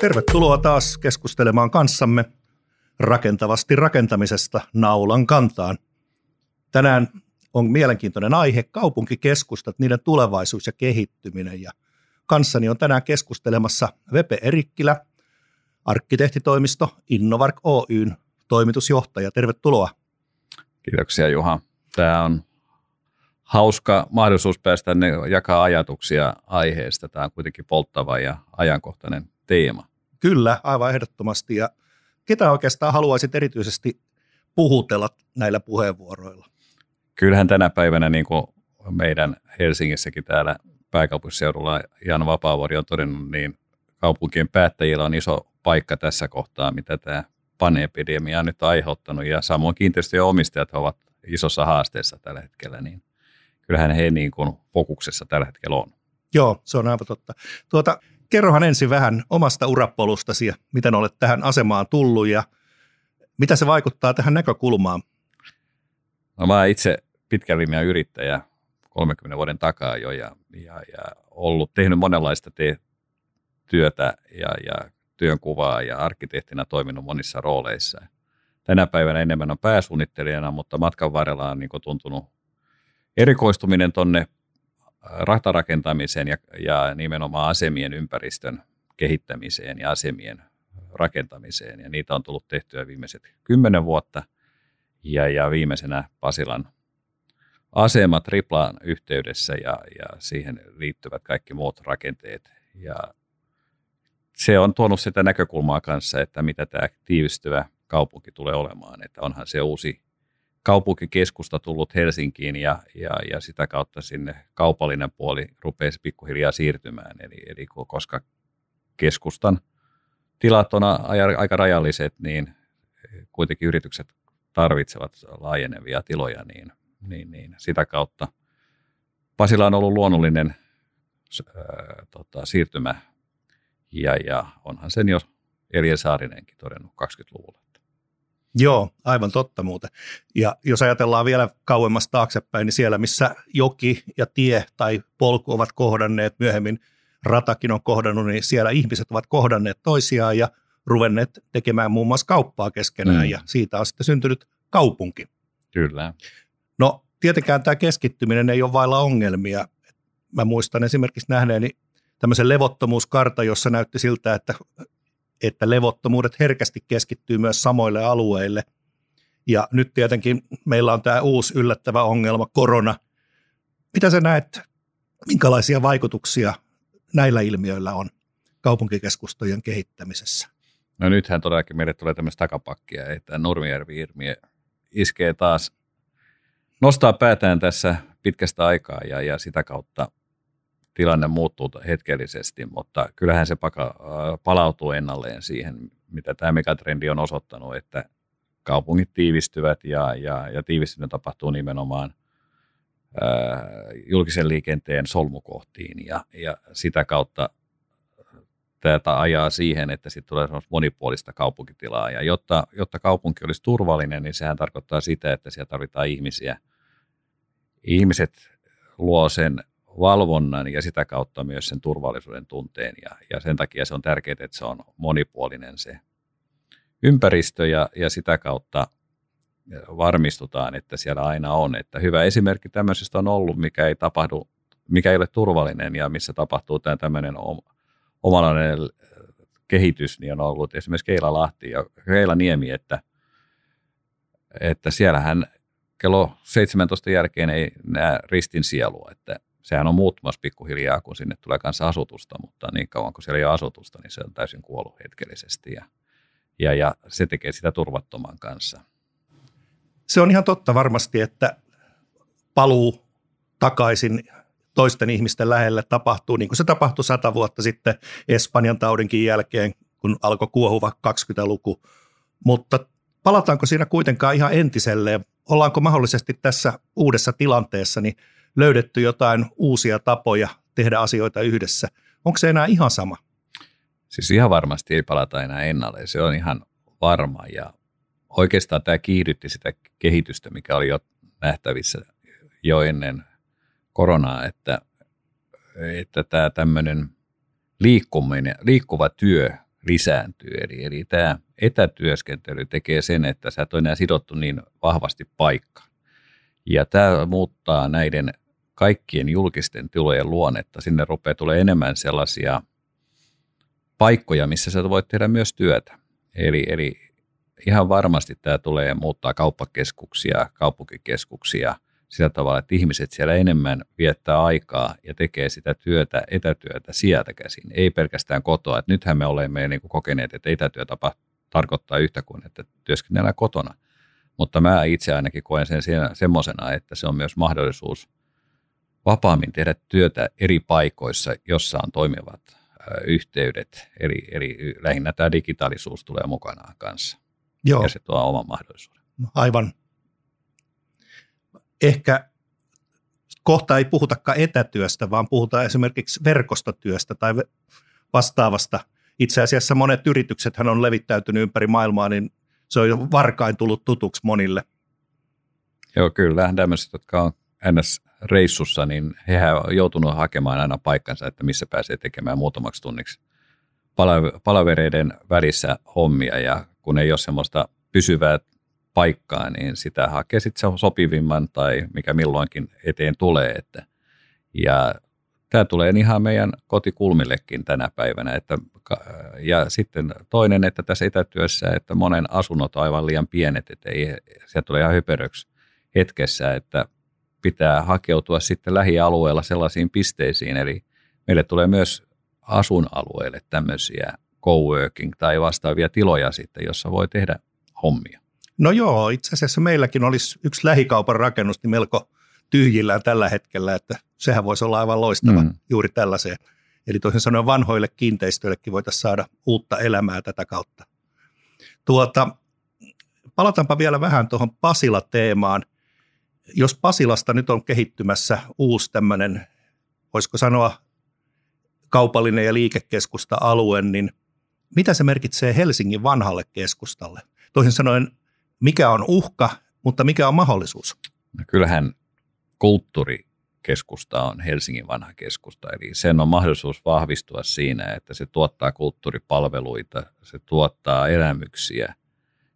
Tervetuloa taas keskustelemaan kanssamme rakentavasti rakentamisesta naulan kantaan. Tänään on mielenkiintoinen aihe, kaupunkikeskustat, niiden tulevaisuus ja kehittyminen. Ja kanssani on tänään keskustelemassa Vepe Erikkilä, arkkitehtitoimisto Innovark Oyn toimitusjohtaja. Tervetuloa. Kiitoksia Juha. Tämä on hauska mahdollisuus päästä jakaa ajatuksia aiheesta. Tämä on kuitenkin polttava ja ajankohtainen teema. Kyllä, aivan ehdottomasti. Ja ketä oikeastaan haluaisit erityisesti puhutella näillä puheenvuoroilla? Kyllähän tänä päivänä niin kuin meidän Helsingissäkin täällä pääkaupunkiseudulla Jan Vapaavuori on todennut, niin kaupunkien päättäjillä on iso paikka tässä kohtaa, mitä tämä paneepidemia on nyt aiheuttanut. Ja samoin kiinteistöjen omistajat ovat isossa haasteessa tällä hetkellä, niin kyllähän he niin kuin fokuksessa tällä hetkellä on. Joo, se on aivan totta. Tuota, kerrohan ensin vähän omasta urapolustasi ja miten olet tähän asemaan tullut ja mitä se vaikuttaa tähän näkökulmaan? No mä itse pitkän linjan yrittäjä 30 vuoden takaa jo ja, ja, ja ollut tehnyt monenlaista te- työtä ja, ja työnkuvaa ja arkkitehtina toiminut monissa rooleissa. Tänä päivänä enemmän on pääsuunnittelijana, mutta matkan varrella on niin tuntunut erikoistuminen tuonne rahtarakentamiseen ja, ja nimenomaan asemien ympäristön kehittämiseen ja asemien rakentamiseen. Ja niitä on tullut tehtyä viimeiset kymmenen vuotta. Ja, ja viimeisenä Pasilan asema triplaan yhteydessä ja, ja siihen liittyvät kaikki muut rakenteet. Ja se on tuonut sitä näkökulmaa kanssa, että mitä tämä tiivistyvä kaupunki tulee olemaan. Että onhan se uusi kaupunkikeskusta tullut Helsinkiin ja, ja, ja sitä kautta sinne kaupallinen puoli rupeaa pikkuhiljaa siirtymään. Eli, eli koska keskustan tilat on aika rajalliset, niin kuitenkin yritykset tarvitsevat laajenevia tiloja, niin, niin, niin sitä kautta Pasila on ollut luonnollinen ää, tota, siirtymä ja, ja onhan sen jo Elje Saarinenkin todennut 20-luvulla. Joo, aivan totta muuten. Ja jos ajatellaan vielä kauemmas taaksepäin, niin siellä missä joki ja tie tai polku ovat kohdanneet, myöhemmin ratakin on kohdannut, niin siellä ihmiset ovat kohdanneet toisiaan ja ruvenneet tekemään muun muassa kauppaa keskenään mm. ja siitä on sitten syntynyt kaupunki. Kyllä. No tietenkään tämä keskittyminen ei ole vailla ongelmia. Mä muistan esimerkiksi nähneeni tämmöisen levottomuuskarta, jossa näytti siltä, että että levottomuudet herkästi keskittyy myös samoille alueille. Ja nyt tietenkin meillä on tämä uusi yllättävä ongelma, korona. Mitä sä näet, minkälaisia vaikutuksia näillä ilmiöillä on kaupunkikeskustojen kehittämisessä? No nythän todellakin meille tulee tämmöistä takapakkia, että Nurmijärvi-ilmiö iskee taas, nostaa päätään tässä pitkästä aikaa ja, ja sitä kautta tilanne muuttuu hetkellisesti, mutta kyllähän se paka, palautuu ennalleen siihen, mitä tämä megatrendi on osoittanut, että kaupungit tiivistyvät ja, ja, ja tiivistyminen tapahtuu nimenomaan ää, julkisen liikenteen solmukohtiin ja, ja sitä kautta tätä ajaa siihen, että sitten tulee monipuolista kaupunkitilaa. Ja jotta, jotta kaupunki olisi turvallinen, niin sehän tarkoittaa sitä, että siellä tarvitaan ihmisiä. Ihmiset luo sen valvonnan ja sitä kautta myös sen turvallisuuden tunteen. Ja, ja sen takia se on tärkeää, että se on monipuolinen se ympäristö ja, ja sitä kautta varmistutaan, että siellä aina on. Että hyvä esimerkki tämmöisestä on ollut, mikä ei tapahdu, mikä ei ole turvallinen ja missä tapahtuu tämä tämmöinen omalainen kehitys, niin on ollut esimerkiksi Keila Lahti ja Keila Niemi, että, että siellähän kello 17 jälkeen ei näe ristin sielua, että sehän on muuttumassa pikkuhiljaa, kun sinne tulee kanssa asutusta, mutta niin kauan kuin siellä ei ole asutusta, niin se on täysin kuollut hetkellisesti ja, ja, ja se tekee sitä turvattoman kanssa. Se on ihan totta varmasti, että paluu takaisin toisten ihmisten lähelle tapahtuu, niin kuin se tapahtui sata vuotta sitten Espanjan taudinkin jälkeen, kun alkoi kuohuva 20-luku. Mutta palataanko siinä kuitenkaan ihan entiselleen? Ollaanko mahdollisesti tässä uudessa tilanteessa niin löydetty jotain uusia tapoja tehdä asioita yhdessä. Onko se enää ihan sama? Siis ihan varmasti ei palata enää ennalle, se on ihan varma ja oikeastaan tämä kiihdytti sitä kehitystä, mikä oli jo nähtävissä jo ennen koronaa, että, että tämä tämmöinen liikkuminen, liikkuva työ lisääntyy. Eli, eli tämä etätyöskentely tekee sen, että sä et ole enää sidottu niin vahvasti paikkaan. Ja tämä muuttaa näiden kaikkien julkisten tilojen luonnetta. Sinne rupeaa tulee enemmän sellaisia paikkoja, missä sä voit tehdä myös työtä. Eli, eli ihan varmasti tämä tulee muuttaa kauppakeskuksia, kaupunkikeskuksia sillä tavalla, että ihmiset siellä enemmän viettää aikaa ja tekee sitä työtä, etätyötä sieltä käsin, ei pelkästään kotoa. Et nythän me olemme niin kuin kokeneet, että etätyö tapa, tarkoittaa yhtä kuin, että työskennellään kotona. Mutta mä itse ainakin koen sen semmoisena, että se on myös mahdollisuus vapaammin tehdä työtä eri paikoissa, jossa on toimivat yhteydet. Eli, eli lähinnä tämä digitaalisuus tulee mukanaan kanssa. Joo. Ja se tuo oman mahdollisuuden. Aivan. Ehkä kohta ei puhutakaan etätyöstä, vaan puhutaan esimerkiksi verkostotyöstä tai vastaavasta. Itse asiassa monet yritykset on levittäytynyt ympäri maailmaa, niin se on jo varkain tullut tutuksi monille. Joo, kyllä. Tämmöiset, jotka on NS-reissussa, niin hehän on joutunut hakemaan aina paikkansa, että missä pääsee tekemään muutamaksi tunniksi palavereiden välissä hommia. Ja kun ei ole semmoista pysyvää paikkaa, niin sitä hakee sitten sopivimman tai mikä milloinkin eteen tulee. Että, ja tämä tulee ihan meidän kotikulmillekin tänä päivänä. Että, ja sitten toinen, että tässä etätyössä, että monen asunnot on aivan liian pienet, että ei, se tulee ihan hyperöksi hetkessä, että pitää hakeutua sitten lähialueella sellaisiin pisteisiin, eli meille tulee myös asuinalueelle tämmöisiä coworking tai vastaavia tiloja sitten, jossa voi tehdä hommia. No joo, itse asiassa meilläkin olisi yksi lähikaupan rakennus niin melko tyhjillään tällä hetkellä, että sehän voisi olla aivan loistava mm. juuri tällaiseen. Eli toisin sanoen vanhoille kiinteistöillekin voitaisiin saada uutta elämää tätä kautta. Tuota, palataanpa vielä vähän tuohon Pasila-teemaan. Jos Pasilasta nyt on kehittymässä uusi tämmöinen, voisiko sanoa kaupallinen ja liikekeskusta alue, niin mitä se merkitsee Helsingin vanhalle keskustalle? Toisin sanoen, mikä on uhka, mutta mikä on mahdollisuus? No kyllähän kulttuurikeskusta on Helsingin vanha keskusta, eli sen on mahdollisuus vahvistua siinä, että se tuottaa kulttuuripalveluita, se tuottaa elämyksiä,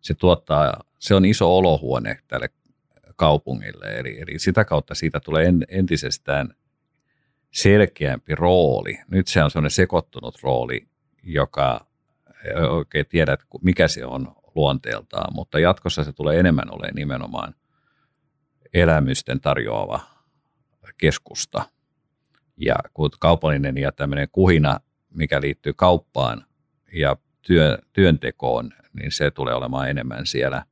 se, tuottaa, se on iso olohuone tälle kaupungille, eli, eli sitä kautta siitä tulee entisestään selkeämpi rooli. Nyt se on sellainen sekoittunut rooli, joka ei oikein tiedä, mikä se on luonteeltaan, mutta jatkossa se tulee enemmän olemaan nimenomaan elämysten tarjoava keskusta. Ja kun kaupallinen ja tämmöinen kuhina, mikä liittyy kauppaan ja työ, työntekoon, niin se tulee olemaan enemmän siellä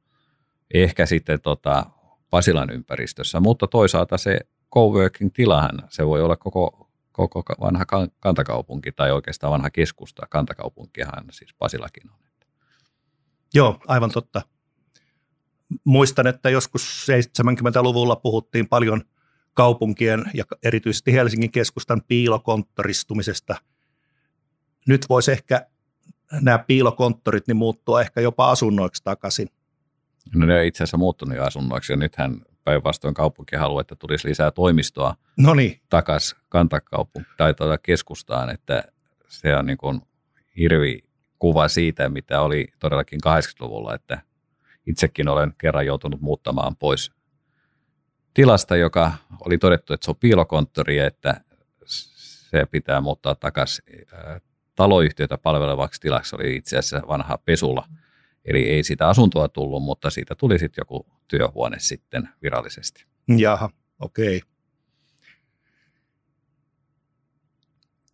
ehkä sitten tota Pasilan ympäristössä, mutta toisaalta se coworking tilahan, se voi olla koko, koko vanha kantakaupunki tai oikeastaan vanha keskusta. Kantakaupunkihan siis Pasilakin on. Joo, aivan totta. Muistan, että joskus 70-luvulla puhuttiin paljon kaupunkien ja erityisesti Helsingin keskustan piilokonttoristumisesta. Nyt voisi ehkä nämä piilokonttorit niin muuttua ehkä jopa asunnoiksi takaisin. No ne on itse asiassa muuttunut jo asunnoiksi ja nythän päinvastoin kaupunki haluaa, että tulisi lisää toimistoa Noniin. takaisin kantakaupunki tai tuota keskustaan, että se on niin kuin hirvi kuva siitä, mitä oli todellakin 80-luvulla, että itsekin olen kerran joutunut muuttamaan pois tilasta, joka oli todettu, että se on piilokonttori, että se pitää muuttaa takaisin taloyhtiötä palvelevaksi tilaksi, oli itse asiassa vanha pesula. Eli ei sitä asuntoa tullut, mutta siitä tuli sitten joku työhuone sitten virallisesti. Jaha, okei. Okay.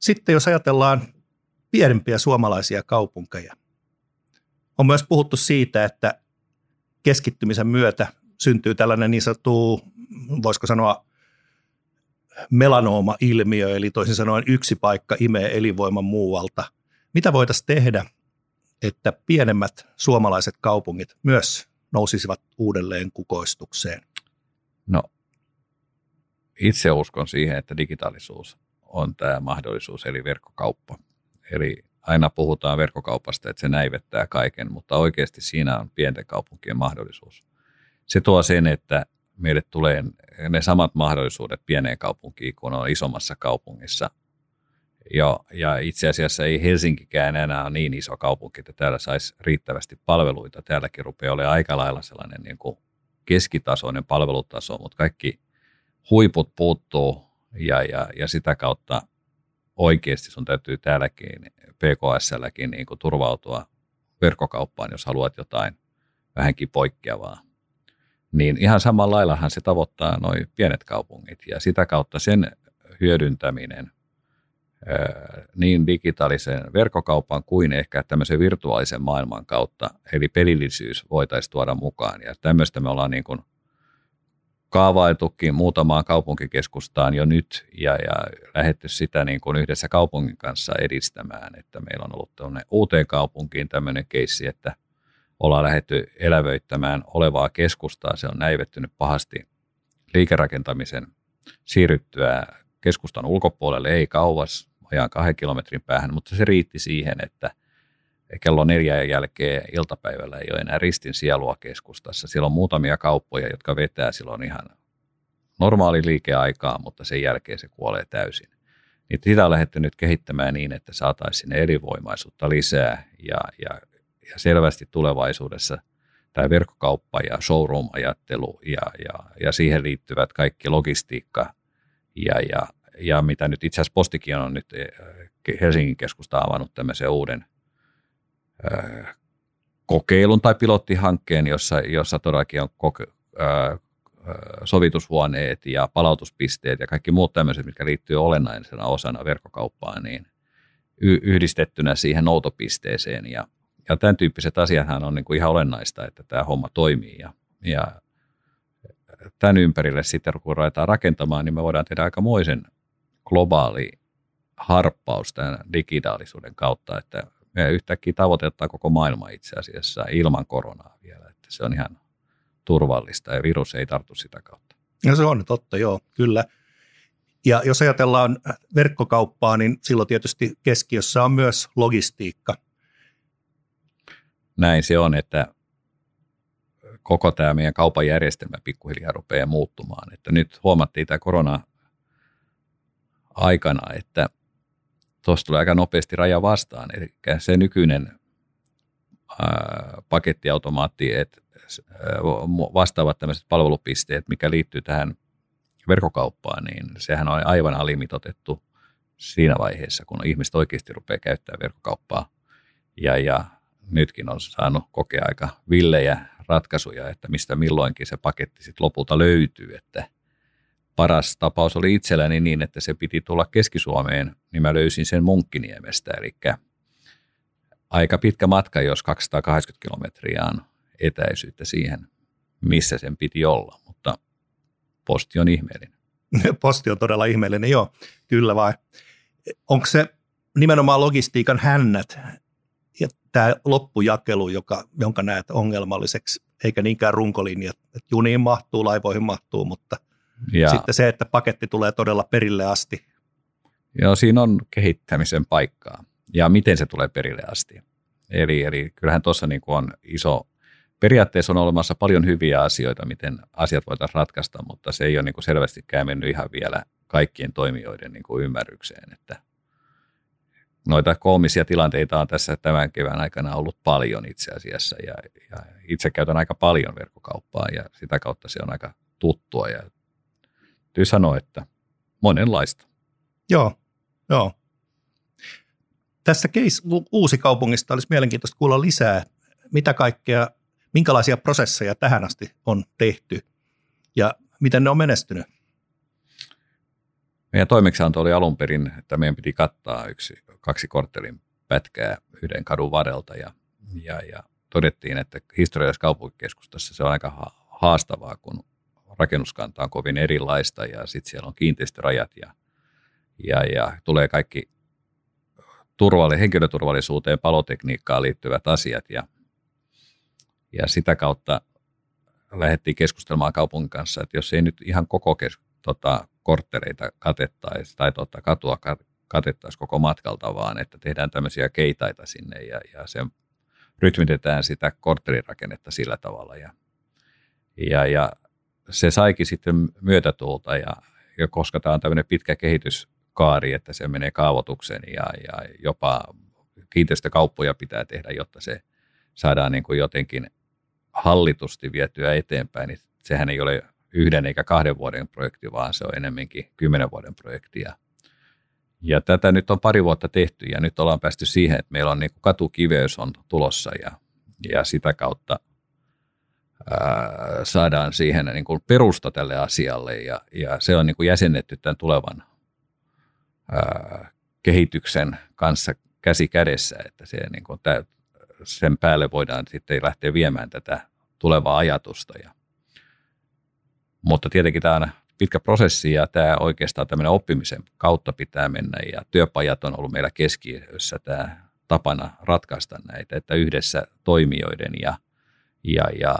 Sitten jos ajatellaan pienempiä suomalaisia kaupunkeja. On myös puhuttu siitä, että keskittymisen myötä syntyy tällainen niin sanottu, voisiko sanoa, melanooma-ilmiö, eli toisin sanoen yksi paikka imee elinvoiman muualta. Mitä voitaisiin tehdä, että pienemmät suomalaiset kaupungit myös nousisivat uudelleen kukoistukseen? No, itse uskon siihen, että digitaalisuus on tämä mahdollisuus, eli verkkokauppa. Eli aina puhutaan verkkokaupasta, että se näivettää kaiken, mutta oikeasti siinä on pienten kaupunkien mahdollisuus. Se tuo sen, että meille tulee ne samat mahdollisuudet pieneen kaupunkiin kuin on isommassa kaupungissa. Jo, ja itse asiassa ei Helsinkikään enää ole niin iso kaupunki, että täällä saisi riittävästi palveluita. Täälläkin rupeaa olemaan aika lailla sellainen niin kuin keskitasoinen palvelutaso, mutta kaikki huiput puuttuu ja, ja, ja sitä kautta oikeasti sun täytyy täälläkin PKSlläkin niin kuin turvautua verkkokauppaan, jos haluat jotain vähänkin poikkeavaa. Niin ihan samalla laillahan se tavoittaa noin pienet kaupungit ja sitä kautta sen hyödyntäminen niin digitaalisen verkkokaupan kuin ehkä tämmöisen virtuaalisen maailman kautta, eli pelillisyys voitaisiin tuoda mukaan. Ja tämmöistä me ollaan niin kuin kaavailtukin muutamaan kaupunkikeskustaan jo nyt ja, ja lähetty sitä niin kuin yhdessä kaupungin kanssa edistämään, että meillä on ollut tuonne uuteen kaupunkiin tämmöinen keissi, että ollaan lähetty elävöittämään olevaa keskustaa. Se on näivettynyt pahasti liikerakentamisen siirryttyä keskustan ulkopuolelle, ei kauas, ajan kahden kilometrin päähän, mutta se riitti siihen, että kello neljän jälkeen iltapäivällä ei ole enää ristin sielua keskustassa. Siellä on muutamia kauppoja, jotka vetää silloin ihan normaali liikeaikaa, mutta sen jälkeen se kuolee täysin. Niin sitä on lähdetty nyt kehittämään niin, että saataisiin sinne elinvoimaisuutta lisää ja, ja, ja selvästi tulevaisuudessa tämä verkkokauppa ja showroom-ajattelu ja, ja, ja siihen liittyvät kaikki logistiikka ja, ja, ja mitä nyt itse asiassa Postikin on nyt eh, Helsingin keskusta avannut tämmöisen uuden äh, kokeilun tai pilottihankkeen, jossa, jossa todellakin on koke, äh, sovitushuoneet ja palautuspisteet ja kaikki muut tämmöiset, mitkä liittyy olennaisena osana verkkokauppaan, niin yhdistettynä siihen noutopisteeseen. Ja, ja tämän tyyppiset asiathan on niin kuin ihan olennaista, että tämä homma toimii. Ja, ja tämän ympärille sitten, kun ruvetaan rakentamaan, niin me voidaan tehdä aikamoisen globaali harppaus tämän digitaalisuuden kautta, että me yhtäkkiä tavoitetaan koko maailma itse asiassa ilman koronaa vielä, että se on ihan turvallista ja virus ei tartu sitä kautta. Ja se on totta, joo, kyllä. Ja jos ajatellaan verkkokauppaa, niin silloin tietysti keskiössä on myös logistiikka. Näin se on, että koko tämä meidän kaupan järjestelmä pikkuhiljaa rupeaa muuttumaan. Että nyt huomattiin tämä korona aikana, että tuossa tulee aika nopeasti raja vastaan. Eli se nykyinen ää, pakettiautomaatti, että vastaavat tämmöiset palvelupisteet, mikä liittyy tähän verkkokauppaan, niin sehän on aivan alimitotettu siinä vaiheessa, kun ihmiset oikeasti rupeaa käyttämään verkkokauppaa. Ja, ja nytkin on saanut kokea aika villejä ratkaisuja, että mistä milloinkin se paketti sitten lopulta löytyy, että paras tapaus oli itselläni niin, että se piti tulla Keski-Suomeen, niin mä löysin sen Munkkiniemestä, eli aika pitkä matka, jos 280 kilometriä on etäisyyttä siihen, missä sen piti olla, mutta posti on ihmeellinen. Posti on todella ihmeellinen, joo, kyllä vai. Onko se nimenomaan logistiikan hännät ja tämä loppujakelu, joka, jonka näet ongelmalliseksi, eikä niinkään runkolinjat, että juniin mahtuu, laivoihin mahtuu, mutta ja. sitten se, että paketti tulee todella perille asti. Joo, siinä on kehittämisen paikkaa ja miten se tulee perille asti. Eli, eli kyllähän tuossa niin on iso periaatteessa on olemassa paljon hyviä asioita, miten asiat voitaisiin ratkaista, mutta se ei ole niin kuin selvästikään mennyt ihan vielä kaikkien toimijoiden niin kuin ymmärrykseen. Että noita koomisia tilanteita on tässä tämän kevään aikana ollut paljon itse asiassa ja, ja itse käytän aika paljon verkkokauppaa ja sitä kautta se on aika tuttua ja täytyy sanoa, että monenlaista. Joo, joo. Tässä case uusi kaupungista olisi mielenkiintoista kuulla lisää, mitä kaikkea minkälaisia prosesseja tähän asti on tehty ja miten ne on menestynyt? Meidän toimeksianto oli alun perin, että meidän piti kattaa yksi, kaksi korttelin pätkää yhden kadun varrelta ja, ja, ja todettiin, että historiallisessa kaupunkikeskustassa se on aika haastavaa, kun rakennuskanta on kovin erilaista ja sitten siellä on kiinteistörajat ja, ja, ja tulee kaikki turvalli, henkilöturvallisuuteen, palotekniikkaan liittyvät asiat ja ja sitä kautta lähdettiin keskustelemaan kaupungin kanssa, että jos ei nyt ihan koko kes, tota, korttereita katettaisi tai tota, katua katettaisi koko matkalta, vaan että tehdään tämmöisiä keitaita sinne ja, ja se rytmitetään sitä kortterirakennetta sillä tavalla. Ja, ja, ja se saikin sitten myötätuulta ja, ja koska tämä on tämmöinen pitkä kehitys kaari, että se menee kaavoitukseen ja, ja jopa kiinteistökauppoja pitää tehdä, jotta se saadaan niin kuin jotenkin hallitusti vietyä eteenpäin, niin sehän ei ole yhden eikä kahden vuoden projekti, vaan se on enemmänkin kymmenen vuoden projekti. Ja, ja tätä nyt on pari vuotta tehty ja nyt ollaan päästy siihen, että meillä on niin kuin katukiveys on tulossa ja, ja sitä kautta saadaan siihen niin kuin perusta tälle asialle ja, ja se on niin kuin jäsennetty tämän tulevan ää, kehityksen kanssa käsi kädessä, että se, niin kuin, tämä, sen päälle voidaan sitten lähteä viemään tätä tulevaa ajatusta. Ja, mutta tietenkin tämä on pitkä prosessi ja tämä oikeastaan tämmöinen oppimisen kautta pitää mennä ja työpajat on ollut meillä keskiössä tämä tapana ratkaista näitä, että yhdessä toimijoiden ja, ja, ja,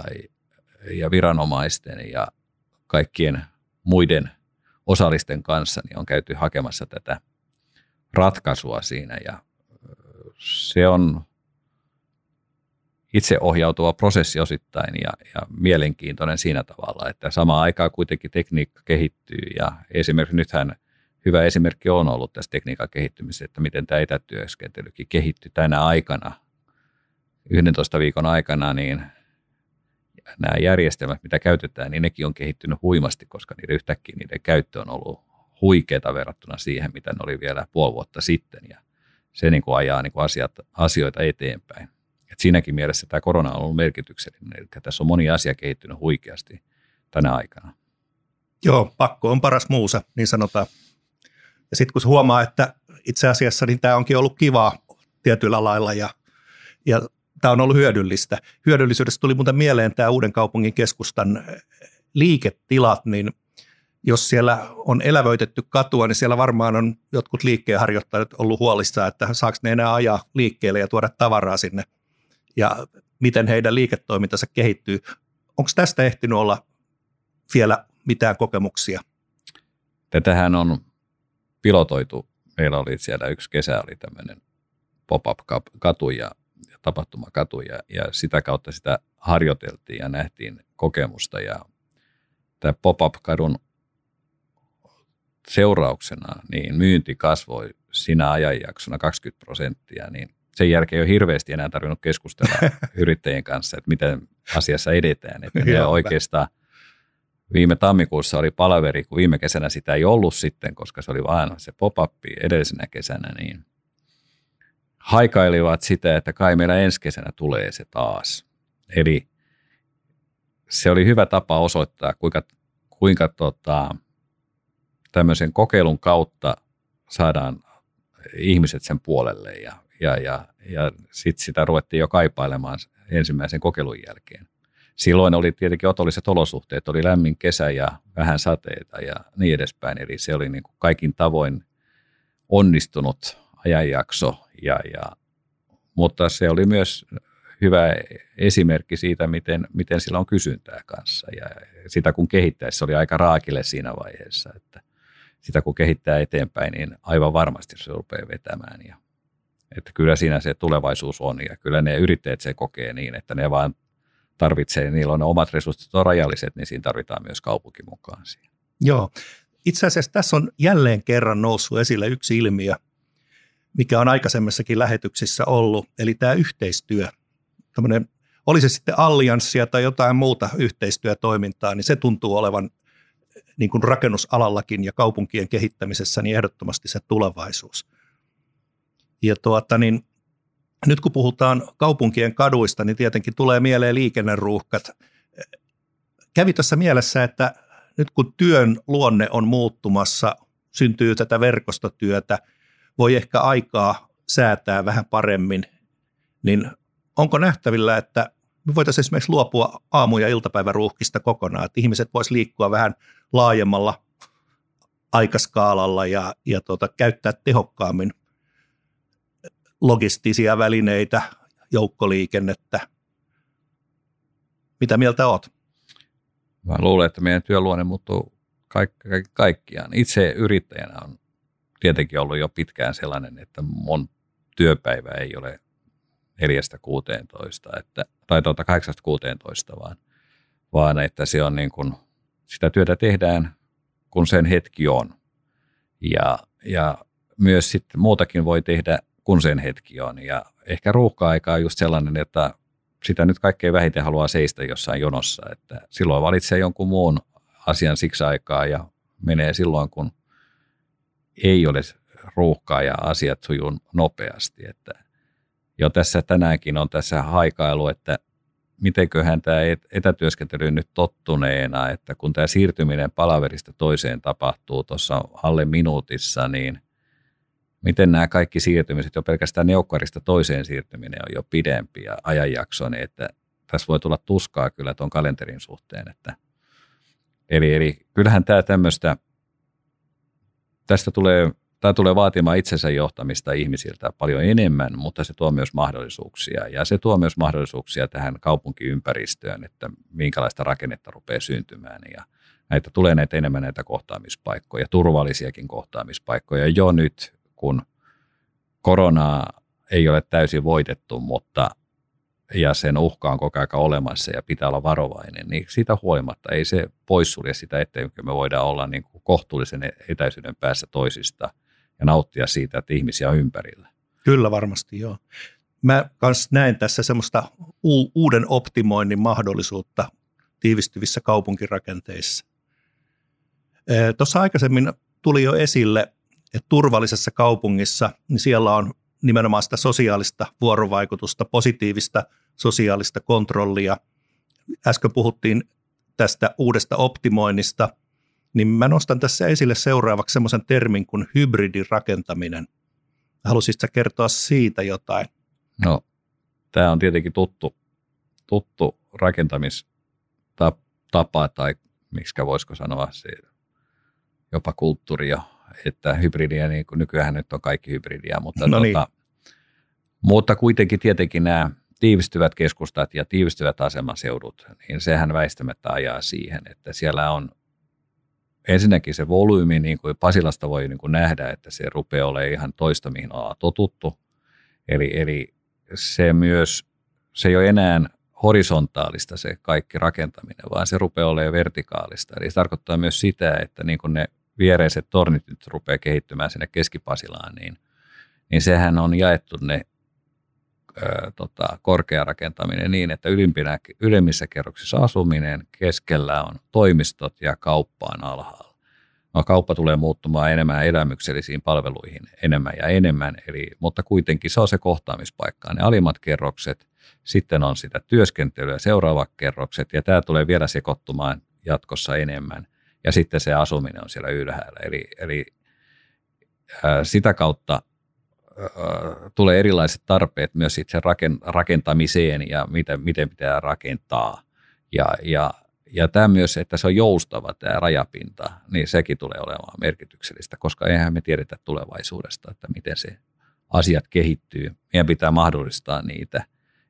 ja viranomaisten ja kaikkien muiden osallisten kanssa niin on käyty hakemassa tätä ratkaisua siinä. Ja se on itseohjautuva prosessi osittain ja, ja mielenkiintoinen siinä tavalla, että samaan aikaan kuitenkin tekniikka kehittyy. Ja esimerkiksi nythän hyvä esimerkki on ollut tässä tekniikan kehittymisessä, että miten tämä etätyöskentelykin kehittyi tänä aikana, 11 viikon aikana, niin nämä järjestelmät, mitä käytetään, niin nekin on kehittynyt huimasti, koska niiden yhtäkkiä niiden käyttö on ollut huikeaa verrattuna siihen, mitä ne oli vielä puoli vuotta sitten. Ja se niin kuin ajaa niin kuin asiat, asioita eteenpäin. Et siinäkin mielessä tämä korona on ollut merkityksellinen, eli tässä on moni asia kehittynyt huikeasti tänä aikana. Joo, pakko on paras muusa, niin sanotaan. Ja sitten kun huomaa, että itse asiassa niin tämä onkin ollut kivaa tietyllä lailla ja, ja tämä on ollut hyödyllistä. Hyödyllisyydestä tuli muuten mieleen tämä Uuden kaupungin keskustan liiketilat, niin – jos siellä on elävöitetty katua, niin siellä varmaan on jotkut liikkeenharjoittajat ollut huolissaan, että saako ne enää ajaa liikkeelle ja tuoda tavaraa sinne ja miten heidän liiketoimintansa kehittyy. Onko tästä ehtinyt olla vielä mitään kokemuksia? Tätähän on pilotoitu. Meillä oli siellä yksi kesä, oli tämmöinen pop-up-katu ja, ja tapahtumakatu ja, ja sitä kautta sitä harjoiteltiin ja nähtiin kokemusta ja tämä pop-up-kadun seurauksena niin myynti kasvoi sinä ajanjaksona 20 prosenttia, niin sen jälkeen ei ole hirveästi enää tarvinnut keskustella yrittäjien kanssa, että miten asiassa edetään. Että ne oikeastaan viime tammikuussa oli palaveri, kun viime kesänä sitä ei ollut sitten, koska se oli vain se pop-up edellisenä kesänä, niin haikailivat sitä, että kai meillä ensi kesänä tulee se taas. Eli se oli hyvä tapa osoittaa, kuinka, kuinka tota, tämmöisen kokeilun kautta saadaan ihmiset sen puolelle ja, ja, ja, ja sitten sitä ruvettiin jo kaipailemaan ensimmäisen kokeilun jälkeen. Silloin oli tietenkin otolliset olosuhteet, oli lämmin kesä ja vähän sateita ja niin edespäin, eli se oli niin kuin kaikin tavoin onnistunut ajanjakso, ja, ja, mutta se oli myös hyvä esimerkki siitä, miten, miten sillä on kysyntää kanssa ja sitä kun kehittäisi, se oli aika raakille siinä vaiheessa, että sitä kun kehittää eteenpäin, niin aivan varmasti se rupeaa vetämään. Ja, että kyllä siinä se tulevaisuus on ja kyllä ne yrittäjät se kokee niin, että ne vaan tarvitsee, niillä on ne omat resurssit on rajalliset, niin siinä tarvitaan myös kaupunki mukaan siihen. Joo. Itse asiassa tässä on jälleen kerran noussut esille yksi ilmiö, mikä on aikaisemmissakin lähetyksissä ollut, eli tämä yhteistyö. Tällainen, oli se sitten allianssia tai jotain muuta yhteistyötoimintaa, niin se tuntuu olevan niin kuin rakennusalallakin ja kaupunkien kehittämisessä niin ehdottomasti se tulevaisuus. Ja tuota, niin, nyt kun puhutaan kaupunkien kaduista, niin tietenkin tulee mieleen liikenneruuhkat. Kävi tässä mielessä, että nyt kun työn luonne on muuttumassa, syntyy tätä verkostotyötä, voi ehkä aikaa säätää vähän paremmin, niin onko nähtävillä, että me voitaisiin esimerkiksi luopua aamu- ja iltapäiväruuhkista kokonaan, että ihmiset voisivat liikkua vähän laajemmalla aikaskaalalla ja, ja tuota, käyttää tehokkaammin logistisia välineitä, joukkoliikennettä. Mitä mieltä oot? Mä luulen, että meidän työluonne muuttuu kaikki, kaikkiaan. Itse yrittäjänä on tietenkin ollut jo pitkään sellainen, että mun työpäivä ei ole 4-16, että, tai tuota 8-16, vaan, vaan että se on niin kuin, sitä työtä tehdään, kun sen hetki on. Ja, ja myös sitten muutakin voi tehdä, kun sen hetki on. Ja ehkä ruuhka-aika on just sellainen, että sitä nyt kaikkein vähiten haluaa seistä jossain jonossa, että silloin valitsee jonkun muun asian siksi aikaa ja menee silloin, kun ei ole ruuhkaa ja asiat sujuu nopeasti. Että jo tässä tänäänkin on tässä haikailu, että mitenköhän tämä etätyöskentely nyt tottuneena, että kun tämä siirtyminen palaverista toiseen tapahtuu tuossa alle minuutissa, niin miten nämä kaikki siirtymiset, jo pelkästään neukkarista toiseen siirtyminen on jo pidempi ja ajanjakso, niin että tässä voi tulla tuskaa kyllä tuon kalenterin suhteen. Että eli, eli kyllähän tämä tämmöistä, tästä tulee Tämä tulee vaatimaan itsensä johtamista ihmisiltä paljon enemmän, mutta se tuo myös mahdollisuuksia. Ja se tuo myös mahdollisuuksia tähän kaupunkiympäristöön, että minkälaista rakennetta rupeaa syntymään. Ja näitä tulee näitä enemmän näitä kohtaamispaikkoja, turvallisiakin kohtaamispaikkoja jo nyt, kun koronaa ei ole täysin voitettu, mutta ja sen uhka on koko ajan olemassa ja pitää olla varovainen, niin siitä huolimatta ei se poissulje sitä, etteikö me voidaan olla niin kuin kohtuullisen etäisyyden päässä toisista – ja nauttia siitä, että ihmisiä on ympärillä. Kyllä varmasti, joo. Mä kans näen tässä semmoista uuden optimoinnin mahdollisuutta tiivistyvissä kaupunkirakenteissa. Tuossa aikaisemmin tuli jo esille, että turvallisessa kaupungissa niin siellä on nimenomaan sitä sosiaalista vuorovaikutusta, positiivista sosiaalista kontrollia. Äsken puhuttiin tästä uudesta optimoinnista – niin mä nostan tässä esille seuraavaksi semmoisen termin kuin hybridirakentaminen. Haluaisitko kertoa siitä jotain? No, tämä on tietenkin tuttu, tuttu rakentamistapa tai miksi voisiko sanoa se jopa kulttuuri jo, että hybridiä, niin kuin nykyään nyt on kaikki hybridiä, mutta, no niin. tota, mutta kuitenkin tietenkin nämä tiivistyvät keskustat ja tiivistyvät asemaseudut, niin sehän väistämättä ajaa siihen, että siellä on ensinnäkin se volyymi, niin kuin Pasilasta voi niin kuin nähdä, että se rupeaa olemaan ihan toista, mihin ollaan totuttu. Eli, eli se myös, se ei ole enää horisontaalista se kaikki rakentaminen, vaan se rupeaa olemaan vertikaalista. Eli se tarkoittaa myös sitä, että niin kuin ne viereiset tornit nyt rupeaa kehittymään sinne keskipasilaan, niin, niin sehän on jaettu ne tota, korkea rakentaminen niin, että ylimpinä, ylemmissä kerroksissa asuminen, keskellä on toimistot ja kauppaan alhaalla. No, kauppa tulee muuttumaan enemmän elämyksellisiin palveluihin enemmän ja enemmän, eli, mutta kuitenkin se on se kohtaamispaikka. Ne alimmat kerrokset, sitten on sitä työskentelyä, seuraavat kerrokset, ja tämä tulee vielä sekoittumaan jatkossa enemmän. Ja sitten se asuminen on siellä ylhäällä. Eli, eli sitä kautta tulee erilaiset tarpeet myös itse rakentamiseen ja miten, miten pitää rakentaa. Ja, ja, ja tämä myös, että se on joustava tämä rajapinta, niin sekin tulee olemaan merkityksellistä, koska eihän me tiedetä tulevaisuudesta, että miten se asiat kehittyy. Meidän pitää mahdollistaa niitä,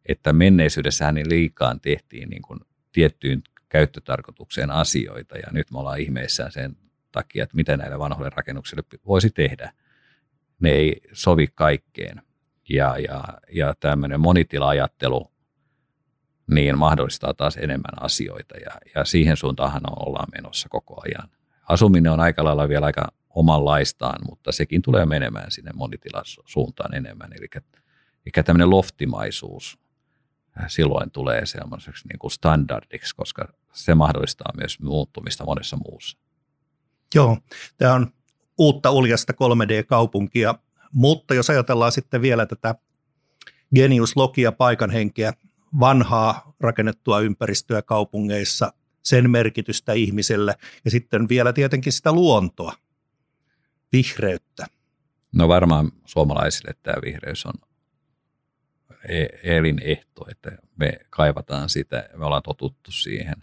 että menneisyydessähän niin liikaan tehtiin niin kuin tiettyyn käyttötarkoitukseen asioita ja nyt me ollaan ihmeissään sen takia, että mitä näille vanhoille rakennuksille voisi tehdä – ne ei sovi kaikkeen. Ja, ja, ja tämmöinen monitila-ajattelu niin mahdollistaa taas enemmän asioita ja, ja siihen suuntaan ollaan menossa koko ajan. Asuminen on aika lailla vielä aika omanlaistaan, mutta sekin tulee menemään sinne monitilasuuntaan enemmän. Eli, eli tämmöinen loftimaisuus silloin tulee semmoiseksi niin kuin standardiksi, koska se mahdollistaa myös muuttumista monessa muussa. Joo, tämä on uutta uljasta 3D-kaupunkia, mutta jos ajatellaan sitten vielä tätä geniuslogia paikan henkeä, vanhaa rakennettua ympäristöä kaupungeissa, sen merkitystä ihmiselle ja sitten vielä tietenkin sitä luontoa, vihreyttä. No varmaan suomalaisille tämä vihreys on e- elinehto, että me kaivataan sitä, me ollaan totuttu siihen.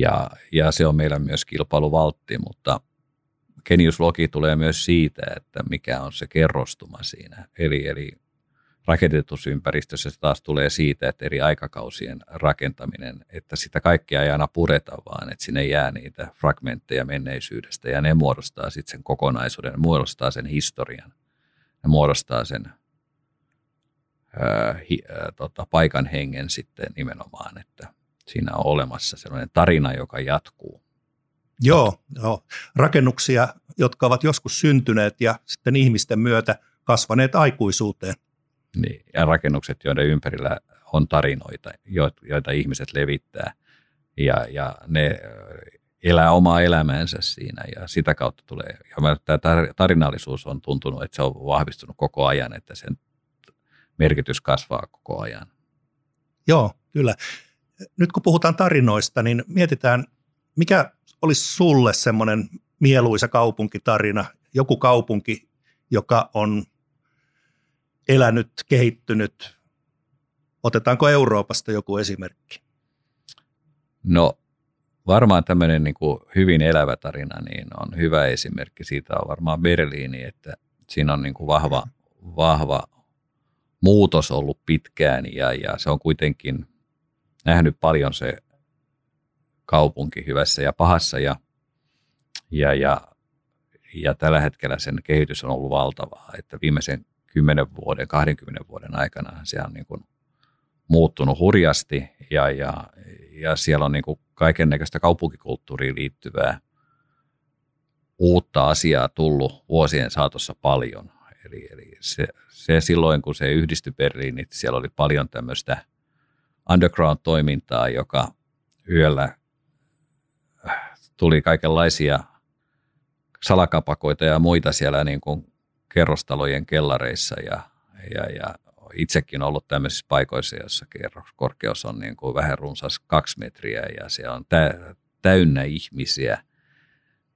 Ja, ja se on meillä myös kilpailuvaltti, mutta Genius-logi tulee myös siitä, että mikä on se kerrostuma siinä. Eli, eli rakentetussa ympäristössä se taas tulee siitä, että eri aikakausien rakentaminen, että sitä kaikkea ei aina pureta, vaan että sinne jää niitä fragmentteja menneisyydestä ja ne muodostaa sitten sen kokonaisuuden, ne muodostaa sen historian, ne muodostaa sen ää, hi, ää, tota, paikan hengen sitten nimenomaan, että siinä on olemassa sellainen tarina, joka jatkuu. Joo, joo, rakennuksia, jotka ovat joskus syntyneet ja sitten ihmisten myötä kasvaneet aikuisuuteen. Niin, ja rakennukset, joiden ympärillä on tarinoita, joita ihmiset levittää. Ja, ja ne elää omaa elämäänsä siinä ja sitä kautta tulee. Ja tämä tarinallisuus on tuntunut, että se on vahvistunut koko ajan, että sen merkitys kasvaa koko ajan. Joo, kyllä. Nyt kun puhutaan tarinoista, niin mietitään, mikä olisi sulle semmoinen mieluisa kaupunkitarina, joku kaupunki, joka on elänyt, kehittynyt. Otetaanko Euroopasta joku esimerkki? No varmaan tämmöinen niin kuin hyvin elävä tarina niin on hyvä esimerkki. Siitä on varmaan Berliini, että siinä on niin kuin vahva, vahva muutos ollut pitkään ja, ja se on kuitenkin nähnyt paljon se kaupunki hyvässä ja pahassa ja, ja, ja, ja tällä hetkellä sen kehitys on ollut valtavaa, että viimeisen 10 vuoden, 20 vuoden aikana se on niin kuin muuttunut hurjasti ja, ja, ja siellä on niin kuin kaiken näköistä kaupunkikulttuuriin liittyvää uutta asiaa tullut vuosien saatossa paljon. Eli, eli se, se silloin, kun se yhdistyi niin siellä oli paljon tämmöistä underground-toimintaa, joka yöllä tuli kaikenlaisia salakapakoita ja muita siellä niin kuin kerrostalojen kellareissa ja, ja, ja itsekin ollut tämmöisissä paikoissa, jossa korkeus on niin kuin vähän runsas kaksi metriä ja se on tä, täynnä ihmisiä.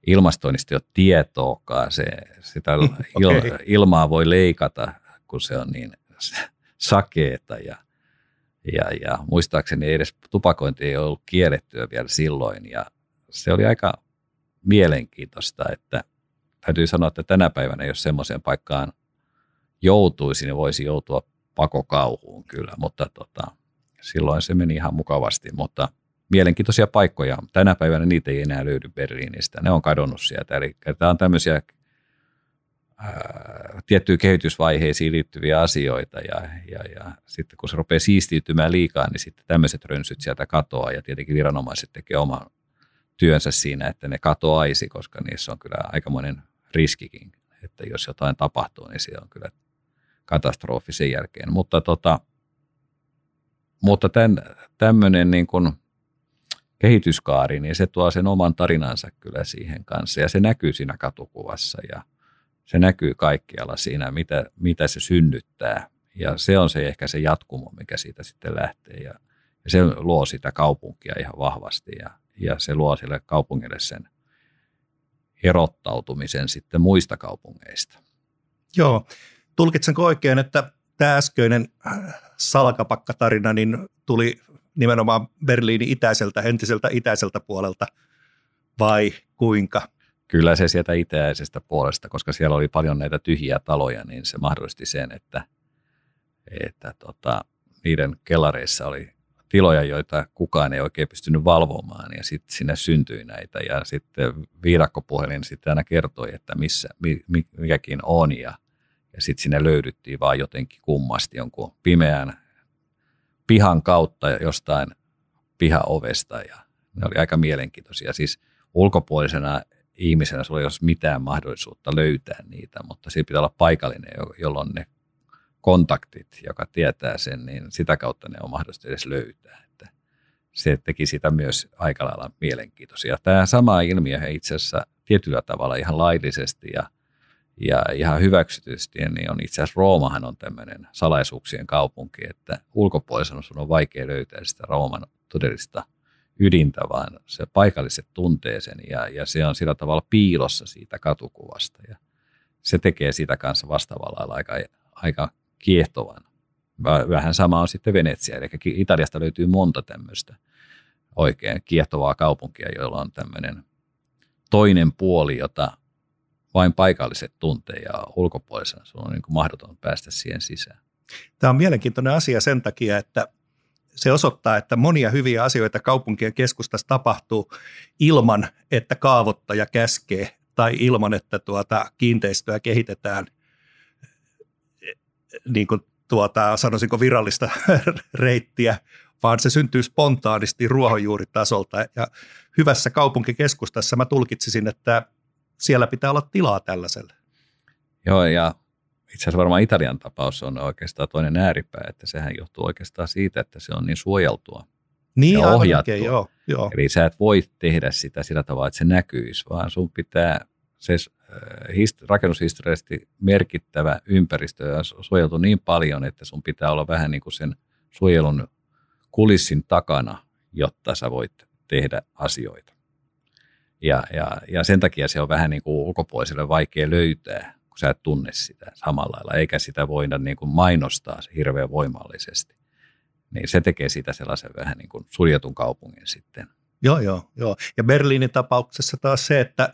Ilmastoinnista ei ole tietoakaan. Se, sitä il, okay. ilmaa voi leikata, kun se on niin sakeeta ja, ja, ja muistaakseni edes tupakointi ei ollut kiellettyä vielä silloin ja se oli aika mielenkiintoista, että täytyy sanoa, että tänä päivänä, jos semmoiseen paikkaan joutuisi, niin voisi joutua pakokauhuun kyllä, mutta tota, silloin se meni ihan mukavasti, mutta mielenkiintoisia paikkoja. Tänä päivänä niitä ei enää löydy Berliinistä, ne on kadonnut sieltä. Eli tämä on tämmöisiä ää, tiettyjä kehitysvaiheisiin liittyviä asioita ja, ja, ja sitten kun se rupeaa siistiytymään liikaa, niin sitten tämmöiset rönsyt sieltä katoaa ja tietenkin viranomaiset tekee oman työnsä siinä, että ne katoaisi, koska niissä on kyllä aikamoinen riskikin, että jos jotain tapahtuu, niin se on kyllä katastrofi sen jälkeen. Mutta, tota, mutta tämän, tämmöinen niin kuin kehityskaari, niin se tuo sen oman tarinansa kyllä siihen kanssa ja se näkyy siinä katukuvassa ja se näkyy kaikkialla siinä, mitä, mitä se synnyttää. Ja se on se ehkä se jatkumo, mikä siitä sitten lähtee ja, ja se luo sitä kaupunkia ihan vahvasti ja, ja se luo sille kaupungille sen erottautumisen sitten muista kaupungeista. Joo, tulkitsenko oikein, että tämä äskeinen salakapakkatarina niin tuli nimenomaan Berliinin itäiseltä, entiseltä itäiseltä puolelta vai kuinka? Kyllä se sieltä itäisestä puolesta, koska siellä oli paljon näitä tyhjiä taloja, niin se mahdollisti sen, että, että tota, niiden kellareissa oli tiloja, joita kukaan ei oikein pystynyt valvomaan ja sitten sinne syntyi näitä ja sitten viidakkopuhelin sitten aina kertoi, että missä, mikäkin on ja ja sitten sinne löydyttiin vaan jotenkin kummasti jonkun pimeän pihan kautta jostain pihaovesta ja ne oli aika mielenkiintoisia. Siis ulkopuolisena ihmisenä sulla ei olisi mitään mahdollisuutta löytää niitä, mutta siinä pitää olla paikallinen, jolloin ne kontaktit, joka tietää sen, niin sitä kautta ne on mahdollista edes löytää. Että se teki sitä myös aika lailla mielenkiintoisia. Tämä sama ilmiö itse asiassa tietyllä tavalla ihan laillisesti ja – ja ihan hyväksytysti, niin on itse asiassa Roomahan on tämmöinen salaisuuksien kaupunki, että ulkopuolisena sun on vaikea löytää sitä Rooman todellista ydintä, vaan se paikalliset tuntee sen ja, ja se on sillä tavalla piilossa siitä katukuvasta ja se tekee sitä kanssa vastaavalla aika, aika kiehtovan. Vähän sama on sitten Venetsia, eli Italiasta löytyy monta tämmöistä oikein kiehtovaa kaupunkia, joilla on tämmöinen toinen puoli, jota vain paikalliset tuntee ja ulkopuolisena se on niin kuin mahdoton päästä siihen sisään. Tämä on mielenkiintoinen asia sen takia, että se osoittaa, että monia hyviä asioita kaupunkien keskustassa tapahtuu ilman, että kaavoittaja käskee tai ilman, että tuota kiinteistöä kehitetään niin kuin tuota, sanoisinko virallista reittiä vaan se syntyy spontaanisti ruohonjuuritasolta. Ja hyvässä kaupunkikeskustassa mä tulkitsisin, että siellä pitää olla tilaa tällaiselle. Joo, ja itse asiassa varmaan Italian tapaus on oikeastaan toinen ääripää, että sehän johtuu oikeastaan siitä, että se on niin suojeltua niin, ja ohjattua. Oikein, joo, joo. Eli sä et voi tehdä sitä sillä tavalla, että se näkyisi, vaan sun pitää se äh, rakennushistoriallisesti merkittävä ympäristö on suojeltu niin paljon, että sun pitää olla vähän niin kuin sen suojelun kulissin takana, jotta sä voit tehdä asioita. Ja, ja, ja sen takia se on vähän niin kuin ulkopuoliselle vaikea löytää, kun sä et tunne sitä samalla lailla, eikä sitä voida niin kuin mainostaa hirveän voimallisesti. Niin se tekee siitä sellaisen vähän niin kuin suljetun kaupungin sitten. Joo, joo, joo. Ja Berliinin tapauksessa taas se, että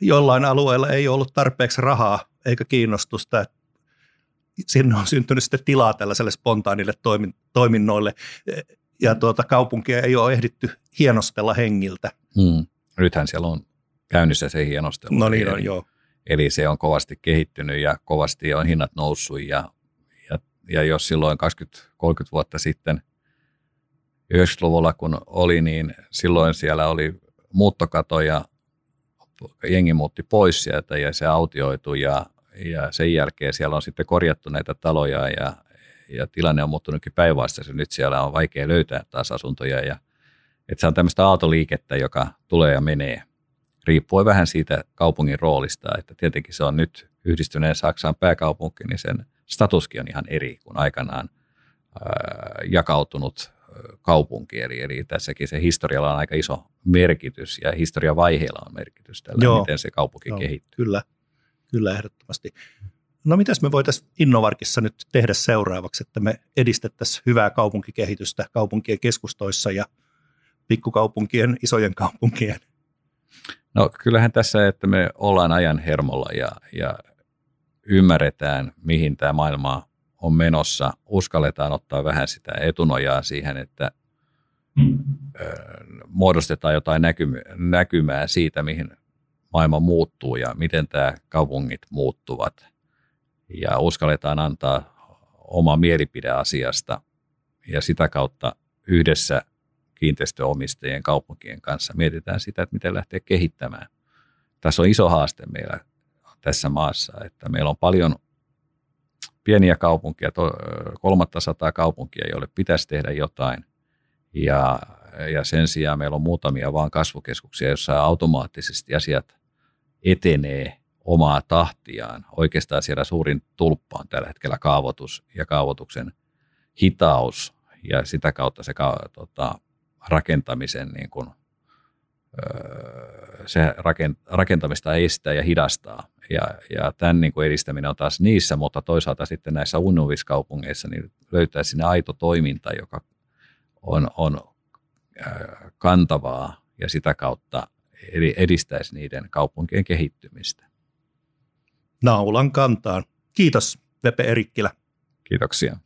jollain alueella ei ollut tarpeeksi rahaa eikä kiinnostusta. Sinne on syntynyt sitten tilaa tällaiselle spontaanille toiminnoille ja tuota, kaupunkia ei ole ehditty hienostella hengiltä. Hmm. Nythän siellä on käynnissä se hienostelu. No niin on, joo. Eli se on kovasti kehittynyt ja kovasti on hinnat noussut ja, ja, ja jos silloin 20-30 vuotta sitten 90-luvulla kun oli, niin silloin siellä oli muuttokato ja jengi muutti pois sieltä ja se autioitu ja, ja sen jälkeen siellä on sitten korjattu näitä taloja ja, ja tilanne on muuttunutkin päinvastaisesti. Nyt siellä on vaikea löytää taas asuntoja ja että se on tämmöistä aaltoliikettä, joka tulee ja menee, riippuen vähän siitä kaupungin roolista. Että tietenkin se on nyt yhdistyneen Saksaan pääkaupunki, niin sen statuskin on ihan eri kuin aikanaan ää, jakautunut kaupunki. Eli, eli tässäkin se historialla on aika iso merkitys ja historiavaiheella on merkitys tällä, Joo. miten se kaupunki Joo, kehittyy. Kyllä, kyllä ehdottomasti. No mitäs me voitaisiin Innovarkissa nyt tehdä seuraavaksi, että me edistettäisiin hyvää kaupunkikehitystä kaupunkien keskustoissa ja pikkukaupunkien, isojen kaupunkien? No kyllähän tässä, että me ollaan ajan hermolla ja, ja ymmärretään, mihin tämä maailma on menossa, uskalletaan ottaa vähän sitä etunojaa siihen, että muodostetaan jotain näkymää siitä, mihin maailma muuttuu ja miten tämä kaupungit muuttuvat. Ja uskalletaan antaa oma mielipide asiasta ja sitä kautta yhdessä kiinteistöomistajien kaupunkien kanssa mietitään sitä, että miten lähteä kehittämään. Tässä on iso haaste meillä tässä maassa, että meillä on paljon pieniä kaupunkia, kolmatta sataa kaupunkia, joille pitäisi tehdä jotain. Ja, ja sen sijaan meillä on muutamia vaan kasvukeskuksia, joissa automaattisesti asiat etenee omaa tahtiaan. Oikeastaan siellä suurin tulppa on tällä hetkellä kaavoitus ja kaavoituksen hitaus ja sitä kautta se tota, rakentamisen niin kuin, se rakentamista estää ja hidastaa. Ja, ja tämän niin kuin edistäminen on taas niissä, mutta toisaalta sitten näissä unnuviskaupungeissa niin löytää sinne aito toiminta, joka on, on kantavaa ja sitä kautta edistäisi niiden kaupunkien kehittymistä. Naulan kantaan. Kiitos, Vepe Erikkilä. Kiitoksia.